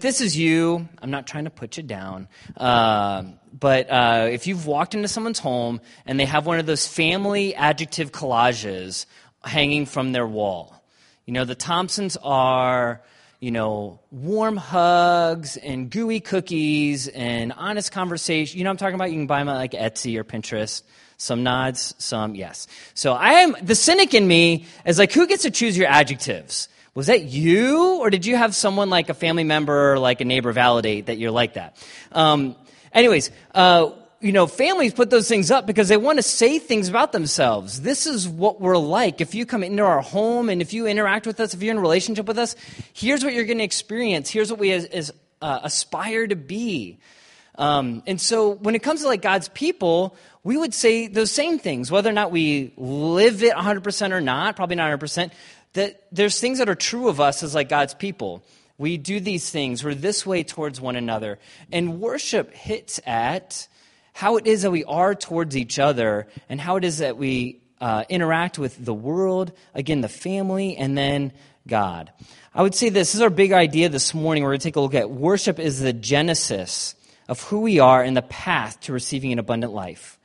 this is you, I'm not trying to put you down, uh, but uh, if you've walked into someone's home and they have one of those family adjective collages hanging from their wall, you know, the Thompsons are, you know, warm hugs and gooey cookies and honest conversation. You know I'm talking about? You can buy them at like Etsy or Pinterest. Some nods, some yes. So I am, the cynic in me is like, who gets to choose your adjectives? Was that you, or did you have someone like a family member or like a neighbor validate that you're like that? Um, anyways, uh, you know, families put those things up because they want to say things about themselves. This is what we're like. If you come into our home and if you interact with us, if you're in a relationship with us, here's what you're going to experience. Here's what we as, as uh, aspire to be. Um, and so when it comes to like God's people, we would say those same things, whether or not we live it 100% or not, probably not 100% that there's things that are true of us as like God's people. We do these things. We're this way towards one another. And worship hits at how it is that we are towards each other and how it is that we uh, interact with the world, again, the family, and then God. I would say this, this is our big idea this morning. We're going to take a look at worship is the genesis of who we are and the path to receiving an abundant life.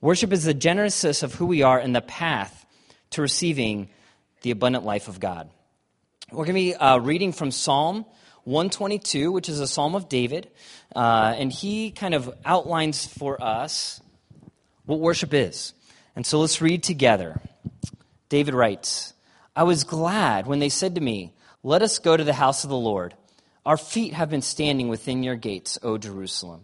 Worship is the genesis of who we are and the path to receiving the abundant life of God. We're going to be uh, reading from Psalm 122, which is a psalm of David, uh, and he kind of outlines for us what worship is. And so let's read together. David writes, I was glad when they said to me, Let us go to the house of the Lord. Our feet have been standing within your gates, O Jerusalem.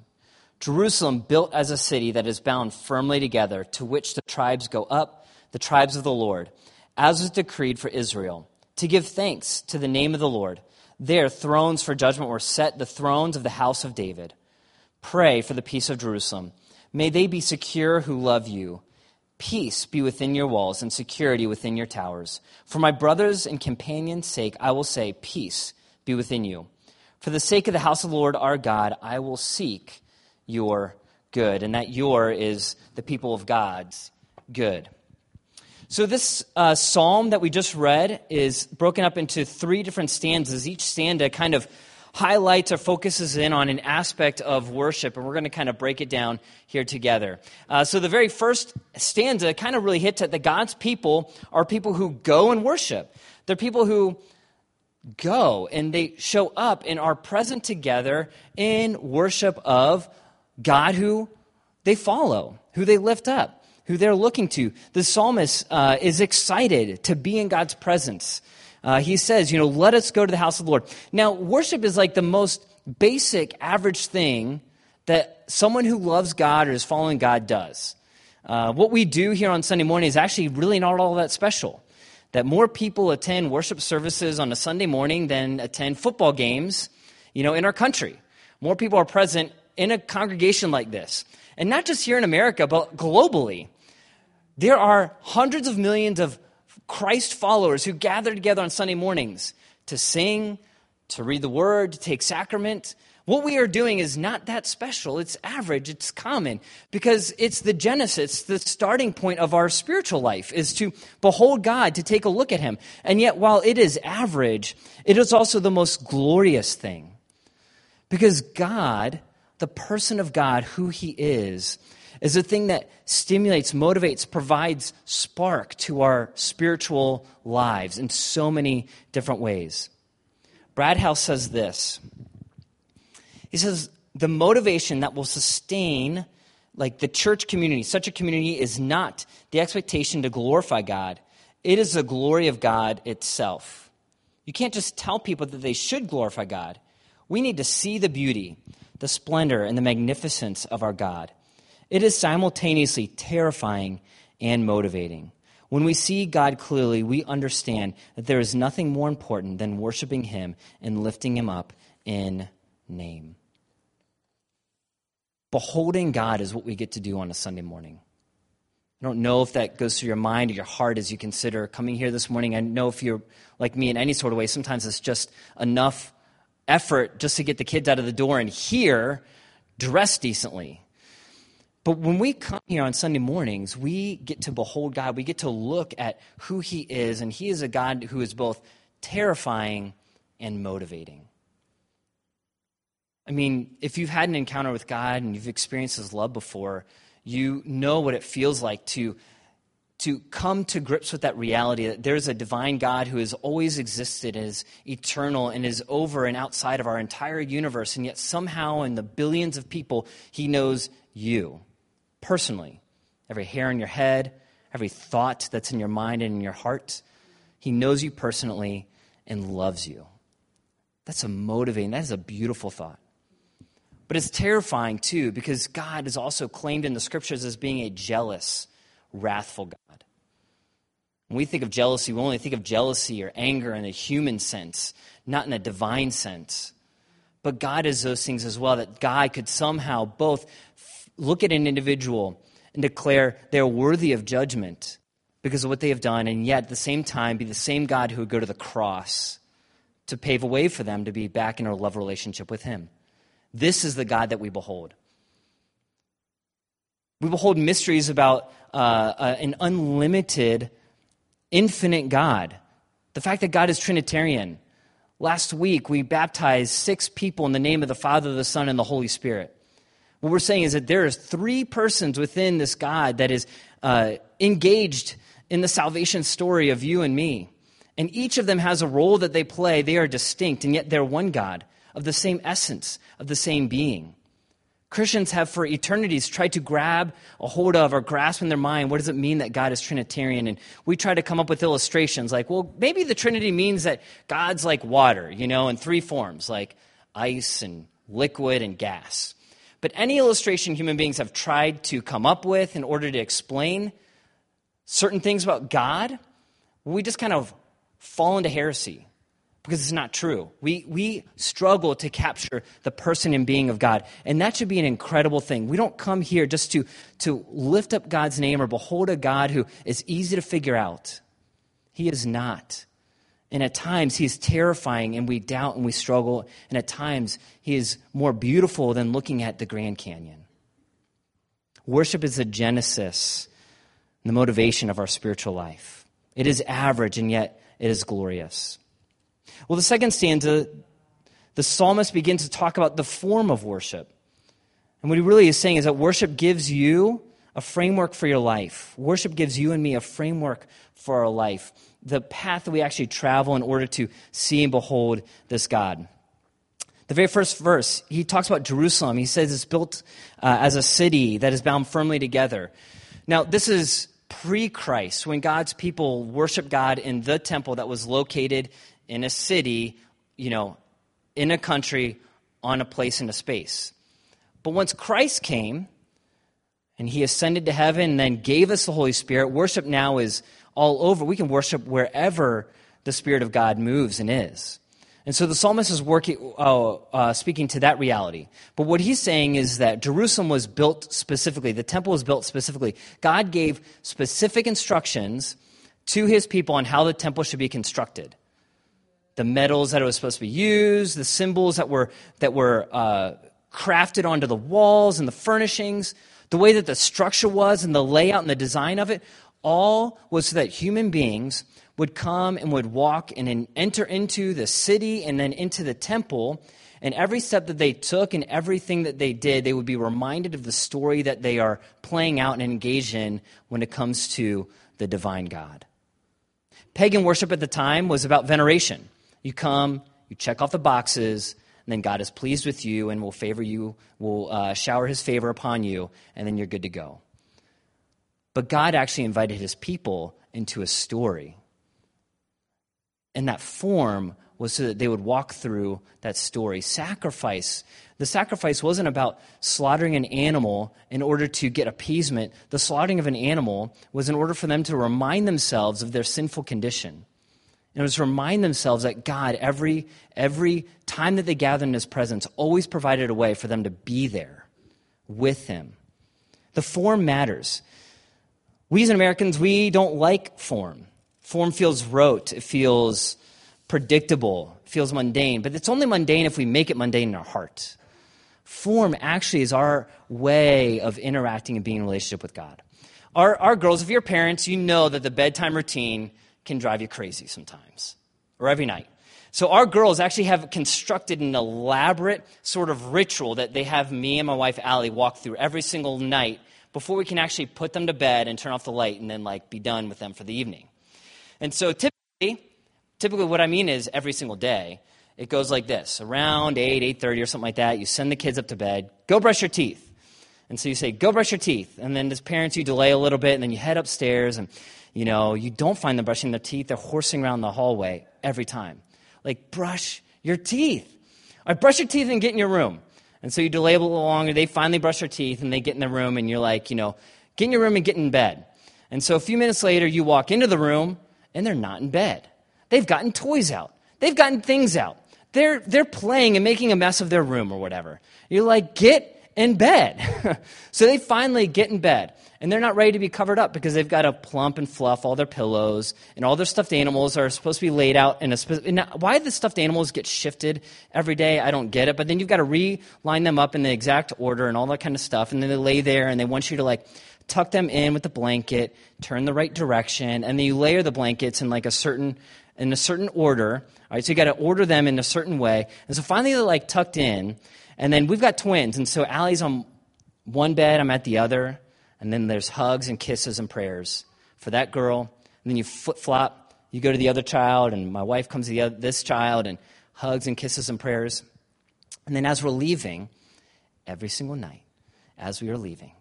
Jerusalem, built as a city that is bound firmly together, to which the tribes go up, the tribes of the Lord as was decreed for Israel, to give thanks to the name of the Lord. There, thrones for judgment were set, the thrones of the house of David. Pray for the peace of Jerusalem. May they be secure who love you. Peace be within your walls and security within your towers. For my brothers and companions' sake, I will say, Peace be within you. For the sake of the house of the Lord our God, I will seek your good. And that your is the people of God's good. So, this uh, psalm that we just read is broken up into three different stanzas. Each stanza kind of highlights or focuses in on an aspect of worship, and we're going to kind of break it down here together. Uh, so, the very first stanza kind of really hits at the God's people are people who go and worship. They're people who go and they show up and are present together in worship of God who they follow, who they lift up who they're looking to. The psalmist uh, is excited to be in God's presence. Uh, he says, you know, let us go to the house of the Lord. Now, worship is like the most basic, average thing that someone who loves God or is following God does. Uh, what we do here on Sunday morning is actually really not all that special. That more people attend worship services on a Sunday morning than attend football games, you know, in our country. More people are present in a congregation like this. And not just here in America, but globally. There are hundreds of millions of Christ followers who gather together on Sunday mornings to sing, to read the word, to take sacrament. What we are doing is not that special. It's average, it's common, because it's the genesis, the starting point of our spiritual life is to behold God, to take a look at Him. And yet, while it is average, it is also the most glorious thing. Because God, the person of God, who He is, is a thing that stimulates, motivates, provides spark to our spiritual lives in so many different ways. Brad House says this. He says, the motivation that will sustain like the church community, such a community is not the expectation to glorify God. It is the glory of God itself. You can't just tell people that they should glorify God. We need to see the beauty, the splendor, and the magnificence of our God. It is simultaneously terrifying and motivating. When we see God clearly, we understand that there is nothing more important than worshiping Him and lifting Him up in name. Beholding God is what we get to do on a Sunday morning. I don't know if that goes through your mind or your heart as you consider coming here this morning. I know if you're like me in any sort of way, sometimes it's just enough effort just to get the kids out of the door and here dress decently. But when we come here on Sunday mornings, we get to behold God. We get to look at who He is, and He is a God who is both terrifying and motivating. I mean, if you've had an encounter with God and you've experienced His love before, you know what it feels like to, to come to grips with that reality that there's a divine God who has always existed, is eternal, and is over and outside of our entire universe. And yet, somehow, in the billions of people, He knows you personally. Every hair on your head, every thought that's in your mind and in your heart. He knows you personally and loves you. That's a motivating, that is a beautiful thought. But it's terrifying too, because God is also claimed in the scriptures as being a jealous, wrathful God. When we think of jealousy, we only think of jealousy or anger in a human sense, not in a divine sense. But God is those things as well, that God could somehow both look at an individual and declare they're worthy of judgment because of what they have done, and yet at the same time be the same God who would go to the cross to pave a way for them to be back in a love relationship with Him. This is the God that we behold. We behold mysteries about uh, uh, an unlimited, infinite God. The fact that God is Trinitarian. Last week, we baptized six people in the name of the Father, the Son, and the Holy Spirit. What we're saying is that there is three persons within this God that is uh, engaged in the salvation story of you and me. And each of them has a role that they play. They are distinct, and yet they're one God, of the same essence, of the same being. Christians have for eternities tried to grab a hold of or grasp in their mind what does it mean that God is Trinitarian? And we try to come up with illustrations like, well, maybe the Trinity means that God's like water, you know, in three forms, like ice and liquid and gas. But any illustration human beings have tried to come up with in order to explain certain things about God, we just kind of fall into heresy because it's not true. We, we struggle to capture the person and being of God. And that should be an incredible thing. We don't come here just to, to lift up God's name or behold a God who is easy to figure out. He is not. And at times, he is terrifying, and we doubt and we struggle. And at times, he is more beautiful than looking at the Grand Canyon. Worship is the genesis the motivation of our spiritual life. It is average, and yet it is glorious. Well, the second stanza, the psalmist begins to talk about the form of worship. And what he really is saying is that worship gives you a framework for your life. Worship gives you and me a framework for our life the path that we actually travel in order to see and behold this God. The very first verse, he talks about Jerusalem. He says it's built uh, as a city that is bound firmly together. Now, this is pre Christ, when God's people worship God in the temple that was located in a city, you know, in a country, on a place in a space. But once Christ came and he ascended to heaven and then gave us the Holy Spirit, worship now is all over. We can worship wherever the Spirit of God moves and is. And so the psalmist is working, uh, uh, speaking to that reality. But what he's saying is that Jerusalem was built specifically, the temple was built specifically. God gave specific instructions to his people on how the temple should be constructed. The metals that it was supposed to be used, the symbols that were, that were uh, crafted onto the walls and the furnishings, the way that the structure was and the layout and the design of it, all was so that human beings would come and would walk and enter into the city and then into the temple. And every step that they took and everything that they did, they would be reminded of the story that they are playing out and engaged in when it comes to the divine God. Pagan worship at the time was about veneration. You come, you check off the boxes, then God is pleased with you and will favor you, will uh, shower his favor upon you, and then you're good to go. But God actually invited his people into a story. And that form was so that they would walk through that story. Sacrifice. The sacrifice wasn't about slaughtering an animal in order to get appeasement. The slaughtering of an animal was in order for them to remind themselves of their sinful condition. And it was to remind themselves that God, every, every time that they gathered in His presence, always provided a way for them to be there with Him. The form matters. We as Americans, we don't like form. Form feels rote, it feels predictable, it feels mundane, but it's only mundane if we make it mundane in our heart. Form actually is our way of interacting and being in relationship with God. Our, our girls, if you're parents, you know that the bedtime routine can drive you crazy sometimes, or every night. So our girls actually have constructed an elaborate sort of ritual that they have me and my wife Allie walk through every single night before we can actually put them to bed and turn off the light and then like be done with them for the evening. And so typically, typically what I mean is every single day, it goes like this. Around 8, 8.30 or something like that, you send the kids up to bed, go brush your teeth. And so you say, go brush your teeth. And then as parents, you delay a little bit, and then you head upstairs, and, you know, you don't find them brushing their teeth. They're horsing around the hallway every time. Like, brush your teeth. Right, brush your teeth and get in your room. And so you delay a little longer. They finally brush their teeth and they get in the room, and you're like, you know, get in your room and get in bed. And so a few minutes later, you walk into the room, and they're not in bed. They've gotten toys out, they've gotten things out. They're, they're playing and making a mess of their room or whatever. You're like, get in bed. so they finally get in bed and they're not ready to be covered up because they've got to plump and fluff all their pillows and all their stuffed animals are supposed to be laid out in a specific why the stuffed animals get shifted every day i don't get it but then you've got to reline them up in the exact order and all that kind of stuff and then they lay there and they want you to like tuck them in with the blanket turn the right direction and then you layer the blankets in like a certain in a certain order all right so you got to order them in a certain way and so finally they're like tucked in and then we've got twins and so allie's on one bed i'm at the other and then there's hugs and kisses and prayers for that girl. And then you flip flop, you go to the other child, and my wife comes to the other, this child and hugs and kisses and prayers. And then as we're leaving, every single night, as we are leaving,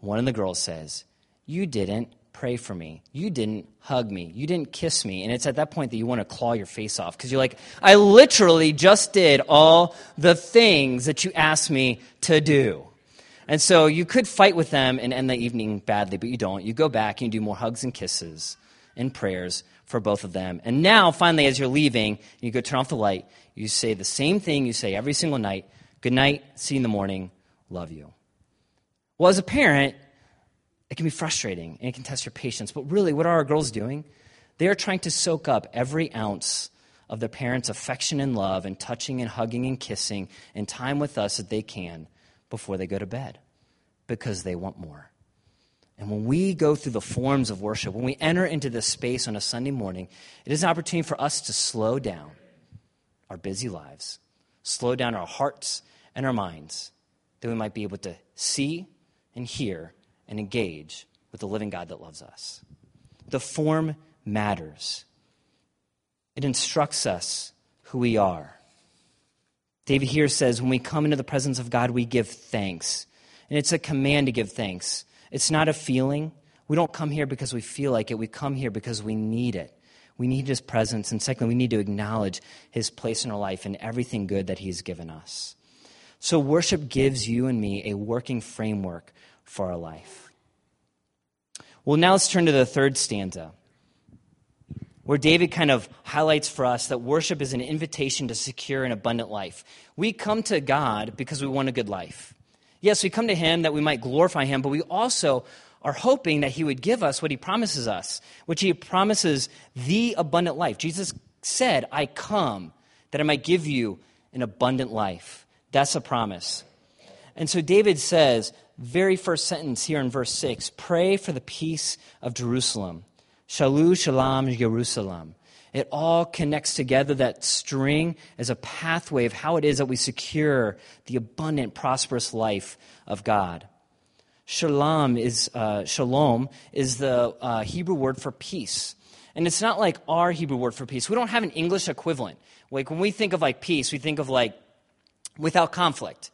one of the girls says, You didn't pray for me. You didn't hug me. You didn't kiss me. And it's at that point that you want to claw your face off because you're like, I literally just did all the things that you asked me to do. And so you could fight with them and end the evening badly, but you don't. You go back and you do more hugs and kisses and prayers for both of them. And now, finally, as you're leaving, you go turn off the light. You say the same thing you say every single night Good night, see you in the morning, love you. Well, as a parent, it can be frustrating and it can test your patience. But really, what are our girls doing? They are trying to soak up every ounce of their parents' affection and love and touching and hugging and kissing and time with us that they can before they go to bed because they want more. And when we go through the forms of worship, when we enter into this space on a Sunday morning, it is an opportunity for us to slow down our busy lives, slow down our hearts and our minds, that we might be able to see and hear and engage with the living God that loves us. The form matters, it instructs us who we are. David here says, when we come into the presence of God, we give thanks. And it's a command to give thanks. It's not a feeling. We don't come here because we feel like it. We come here because we need it. We need his presence. And secondly, we need to acknowledge his place in our life and everything good that he's given us. So, worship gives you and me a working framework for our life. Well, now let's turn to the third stanza where David kind of highlights for us that worship is an invitation to secure an abundant life. We come to God because we want a good life. Yes, we come to Him that we might glorify Him, but we also are hoping that He would give us what He promises us, which He promises the abundant life. Jesus said, I come that I might give you an abundant life. That's a promise. And so David says, very first sentence here in verse 6 pray for the peace of Jerusalem. Shalu Shalom Jerusalem. It all connects together. That string is a pathway of how it is that we secure the abundant, prosperous life of God. Shalom is uh, shalom is the uh, Hebrew word for peace, and it's not like our Hebrew word for peace. We don't have an English equivalent. Like when we think of like peace, we think of like without conflict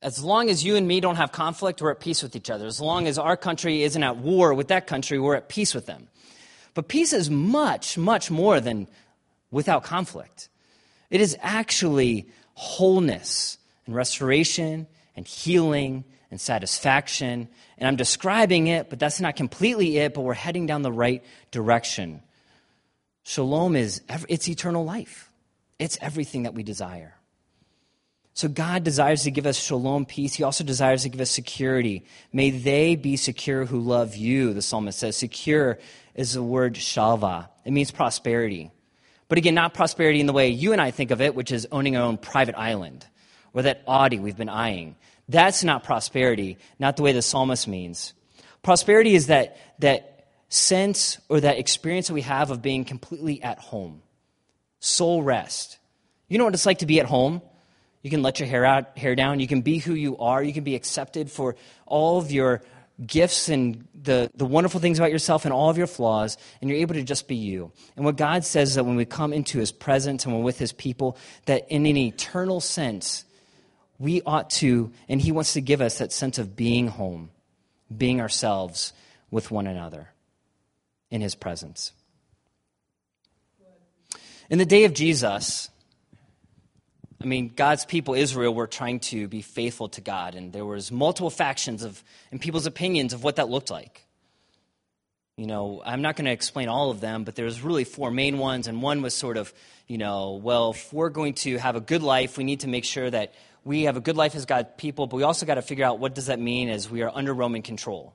as long as you and me don't have conflict, we're at peace with each other. As long as our country isn't at war with that country, we're at peace with them. But peace is much, much more than without conflict. It is actually wholeness and restoration and healing and satisfaction. And I'm describing it, but that's not completely it, but we're heading down the right direction. Shalom is it's eternal life. It's everything that we desire. So God desires to give us shalom, peace. He also desires to give us security. May they be secure who love you, the psalmist says. Secure is the word shalva. It means prosperity. But again, not prosperity in the way you and I think of it, which is owning our own private island, or that Audi we've been eyeing. That's not prosperity, not the way the psalmist means. Prosperity is that, that sense or that experience that we have of being completely at home soul rest. You know what it's like to be at home? You can let your hair out, hair down. You can be who you are. You can be accepted for all of your gifts and the, the wonderful things about yourself and all of your flaws, and you're able to just be you. And what God says is that when we come into His presence and we're with His people, that in an eternal sense, we ought to, and He wants to give us that sense of being home, being ourselves with one another in His presence. In the day of Jesus, I mean, God's people, Israel, were trying to be faithful to God, and there was multiple factions of, and people's opinions of what that looked like. You know, I'm not going to explain all of them, but there's really four main ones, and one was sort of, you know, well, if we're going to have a good life, we need to make sure that we have a good life as God's people, but we also got to figure out what does that mean as we are under Roman control.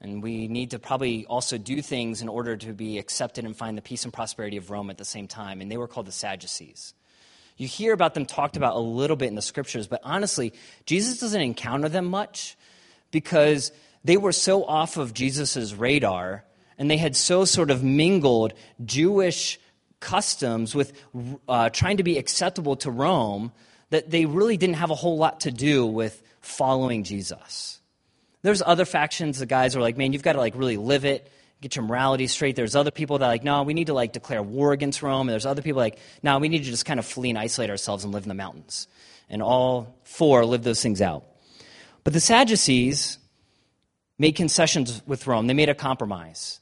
And we need to probably also do things in order to be accepted and find the peace and prosperity of Rome at the same time. And they were called the Sadducees. You hear about them talked about a little bit in the scriptures, but honestly, Jesus doesn't encounter them much because they were so off of Jesus' radar and they had so sort of mingled Jewish customs with uh, trying to be acceptable to Rome that they really didn't have a whole lot to do with following Jesus. There's other factions, the guys are like, man, you've got to like really live it get your morality straight. There's other people that like, no, we need to like declare war against Rome. And there's other people like, no, we need to just kind of flee and isolate ourselves and live in the mountains. And all four live those things out. But the Sadducees made concessions with Rome. They made a compromise.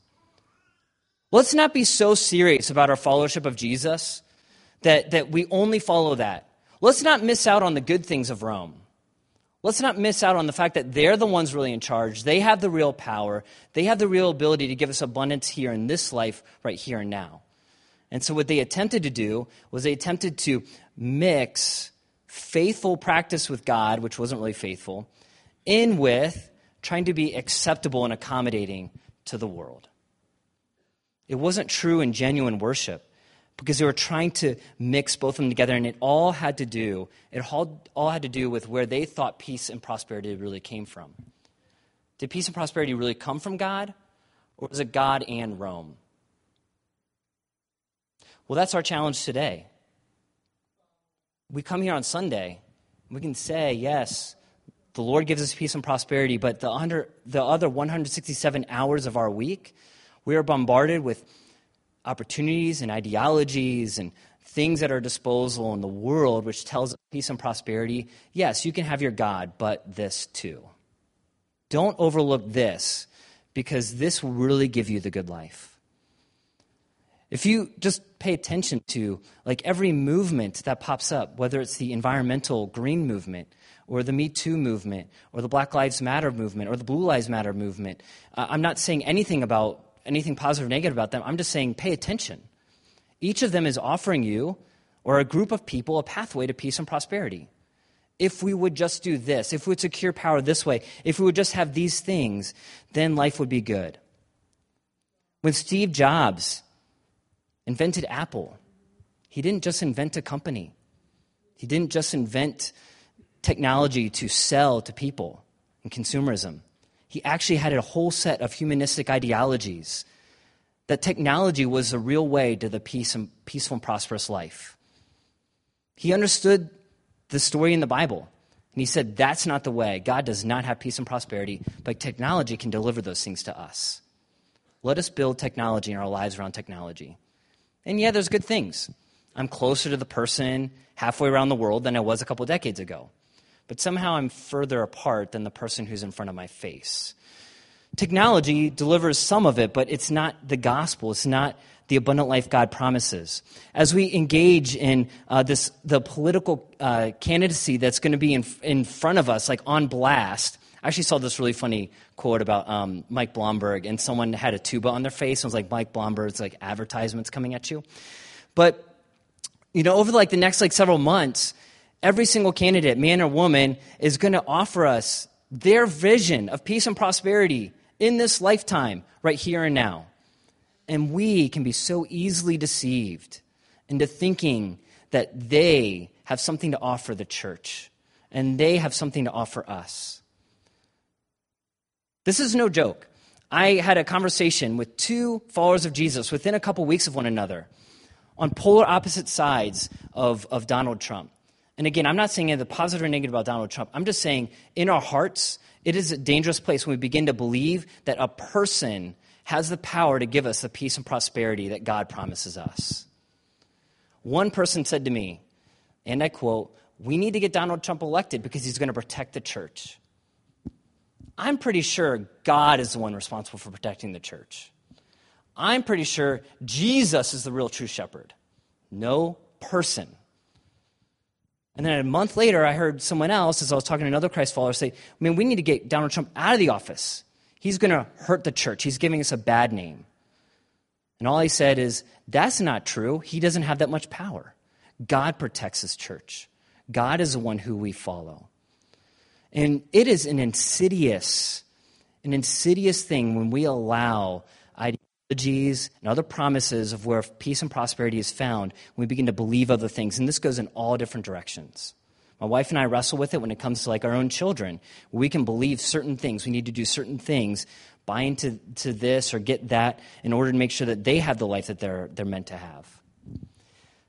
Let's not be so serious about our followership of Jesus that, that we only follow that. Let's not miss out on the good things of Rome. Let's not miss out on the fact that they're the ones really in charge. They have the real power. They have the real ability to give us abundance here in this life, right here and now. And so, what they attempted to do was they attempted to mix faithful practice with God, which wasn't really faithful, in with trying to be acceptable and accommodating to the world. It wasn't true and genuine worship because they were trying to mix both of them together and it all had to do it all, all had to do with where they thought peace and prosperity really came from. Did peace and prosperity really come from god or was it god and rome? Well that's our challenge today. We come here on sunday we can say yes the lord gives us peace and prosperity but the, under, the other 167 hours of our week we are bombarded with opportunities and ideologies and things at our disposal in the world which tells peace and prosperity, yes, you can have your God, but this too. Don't overlook this because this will really give you the good life. If you just pay attention to like every movement that pops up, whether it's the environmental green movement or the Me Too movement or the Black Lives Matter movement or the Blue Lives Matter movement, uh, I'm not saying anything about anything positive or negative about them. I'm just saying pay attention. Each of them is offering you or a group of people a pathway to peace and prosperity. If we would just do this, if we would secure power this way, if we would just have these things, then life would be good. When Steve Jobs invented Apple, he didn't just invent a company, he didn't just invent technology to sell to people and consumerism he actually had a whole set of humanistic ideologies that technology was a real way to the peace and, peaceful and prosperous life. He understood the story in the Bible. And he said, That's not the way. God does not have peace and prosperity, but technology can deliver those things to us. Let us build technology in our lives around technology. And yeah, there's good things. I'm closer to the person halfway around the world than I was a couple decades ago but somehow I'm further apart than the person who's in front of my face. Technology delivers some of it, but it's not the gospel. It's not the abundant life God promises. As we engage in uh, this, the political uh, candidacy that's going to be in, in front of us, like on blast, I actually saw this really funny quote about um, Mike Bloomberg, and someone had a tuba on their face, and was like Mike Bloomberg's like advertisements coming at you. But you know, over like the next like several months, Every single candidate, man or woman, is going to offer us their vision of peace and prosperity in this lifetime, right here and now. And we can be so easily deceived into thinking that they have something to offer the church and they have something to offer us. This is no joke. I had a conversation with two followers of Jesus within a couple weeks of one another on polar opposite sides of, of Donald Trump. And again, I'm not saying the positive or negative about Donald Trump. I'm just saying in our hearts, it is a dangerous place when we begin to believe that a person has the power to give us the peace and prosperity that God promises us. One person said to me, and I quote, We need to get Donald Trump elected because he's going to protect the church. I'm pretty sure God is the one responsible for protecting the church. I'm pretty sure Jesus is the real true shepherd, no person. And then a month later, I heard someone else, as I was talking to another Christ follower, say, I mean, we need to get Donald Trump out of the office. He's going to hurt the church. He's giving us a bad name. And all he said is, that's not true. He doesn't have that much power. God protects his church. God is the one who we follow. And it is an insidious, an insidious thing when we allow ideologies and other promises of where peace and prosperity is found, we begin to believe other things. And this goes in all different directions. My wife and I wrestle with it when it comes to like our own children. We can believe certain things. We need to do certain things, buy into to this or get that in order to make sure that they have the life that they're, they're meant to have.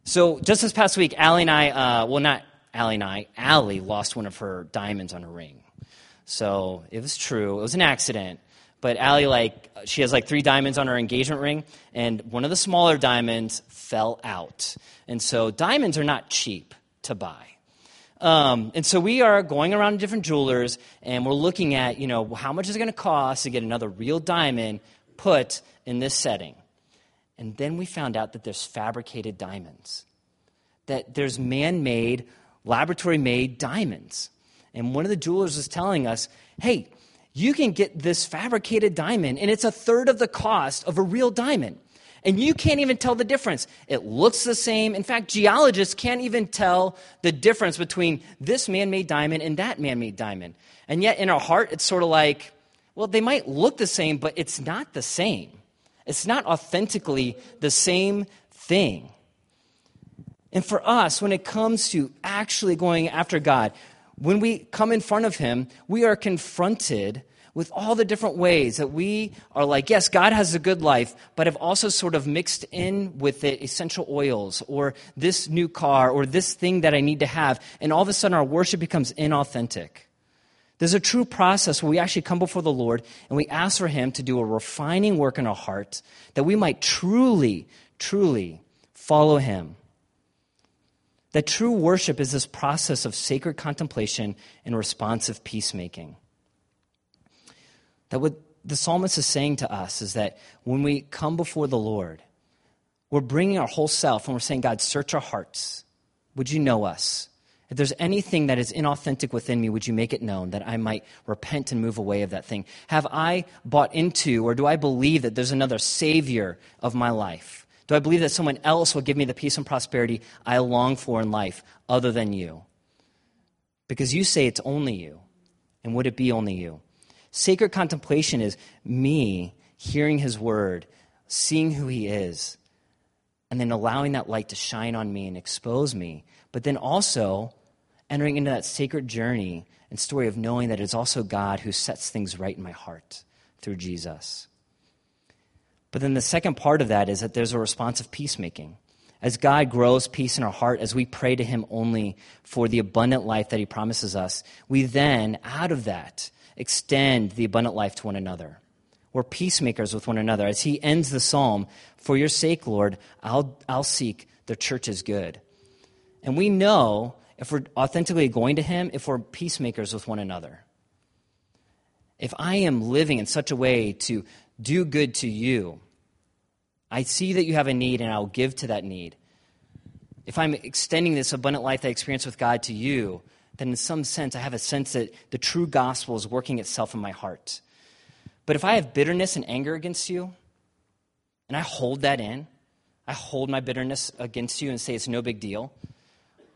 So just this past week, Allie and I, uh, well, not Allie and I, Allie lost one of her diamonds on her ring. So it was true. It was an accident. But Allie, like, she has like three diamonds on her engagement ring, and one of the smaller diamonds fell out. And so diamonds are not cheap to buy. Um, and so we are going around to different jewelers, and we're looking at, you know, how much is it going to cost to get another real diamond put in this setting. And then we found out that there's fabricated diamonds, that there's man made, laboratory made diamonds. And one of the jewelers was telling us, hey, you can get this fabricated diamond, and it's a third of the cost of a real diamond. And you can't even tell the difference. It looks the same. In fact, geologists can't even tell the difference between this man made diamond and that man made diamond. And yet, in our heart, it's sort of like, well, they might look the same, but it's not the same. It's not authentically the same thing. And for us, when it comes to actually going after God, when we come in front of Him, we are confronted with all the different ways that we are like, yes, God has a good life, but have also sort of mixed in with it essential oils or this new car or this thing that I need to have. And all of a sudden, our worship becomes inauthentic. There's a true process where we actually come before the Lord and we ask for Him to do a refining work in our heart that we might truly, truly follow Him. That true worship is this process of sacred contemplation and responsive peacemaking. That what the psalmist is saying to us is that when we come before the Lord, we're bringing our whole self and we're saying, God, search our hearts. Would you know us? If there's anything that is inauthentic within me, would you make it known that I might repent and move away of that thing? Have I bought into, or do I believe that there's another Savior of my life? Do I believe that someone else will give me the peace and prosperity I long for in life other than you? Because you say it's only you. And would it be only you? Sacred contemplation is me hearing his word, seeing who he is, and then allowing that light to shine on me and expose me. But then also entering into that sacred journey and story of knowing that it's also God who sets things right in my heart through Jesus. But then the second part of that is that there's a response of peacemaking. As God grows peace in our heart, as we pray to Him only for the abundant life that He promises us, we then, out of that, extend the abundant life to one another. We're peacemakers with one another. As he ends the psalm, For your sake, Lord, I'll, I'll seek the church's good. And we know if we're authentically going to him, if we're peacemakers with one another. If I am living in such a way to do good to you, I see that you have a need and I'll give to that need. If I'm extending this abundant life that I experience with God to you, then in some sense, I have a sense that the true gospel is working itself in my heart. But if I have bitterness and anger against you, and I hold that in, I hold my bitterness against you and say it's no big deal,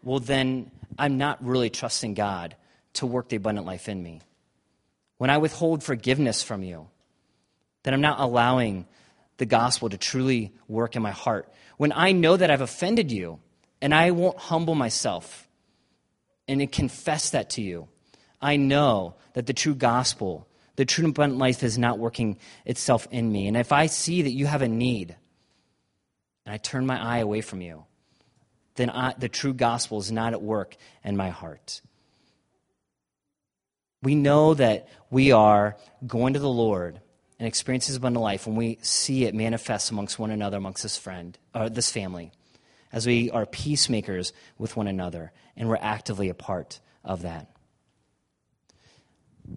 well, then I'm not really trusting God to work the abundant life in me. When I withhold forgiveness from you, then I'm not allowing the gospel to truly work in my heart. When I know that I've offended you and I won't humble myself and confess that to you. I know that the true gospel, the true abundant life is not working itself in me. And if I see that you have a need, and I turn my eye away from you, then I, the true gospel is not at work in my heart. We know that we are going to the Lord and experience His abundant life when we see it manifest amongst one another, amongst this friend, or this family, as we are peacemakers with one another, and we're actively a part of that.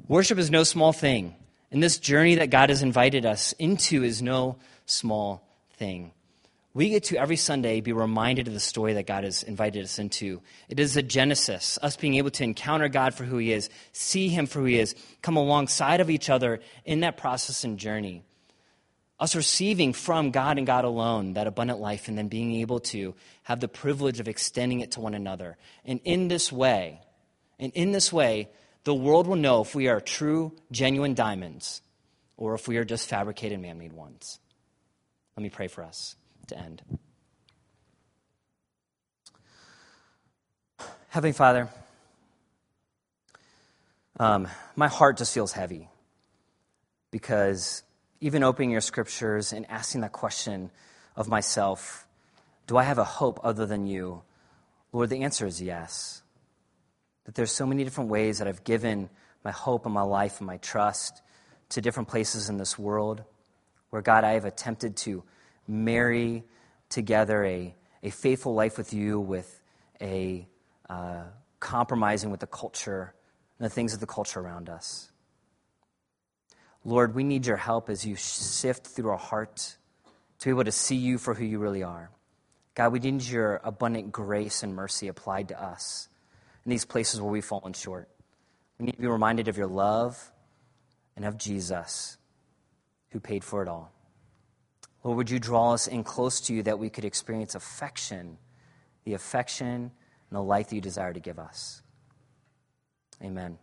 Worship is no small thing, and this journey that God has invited us into is no small thing we get to every Sunday be reminded of the story that God has invited us into. It is a genesis, us being able to encounter God for who He is, see Him for who He is, come alongside of each other in that process and journey. Us receiving from God and God alone that abundant life, and then being able to have the privilege of extending it to one another. And in this way, and in this way, the world will know if we are true, genuine diamonds or if we are just fabricated man made ones. Let me pray for us to end. Heavenly Father, um, my heart just feels heavy because even opening your scriptures and asking that question of myself, do I have a hope other than you? Lord, the answer is yes. That there's so many different ways that I've given my hope and my life and my trust to different places in this world where, God, I have attempted to marry together a, a faithful life with you with a uh, compromising with the culture and the things of the culture around us. Lord, we need your help as you sift through our heart to be able to see you for who you really are. God, we need your abundant grace and mercy applied to us in these places where we've fallen short. We need to be reminded of your love and of Jesus who paid for it all. Lord, would you draw us in close to you that we could experience affection, the affection and the life that you desire to give us? Amen.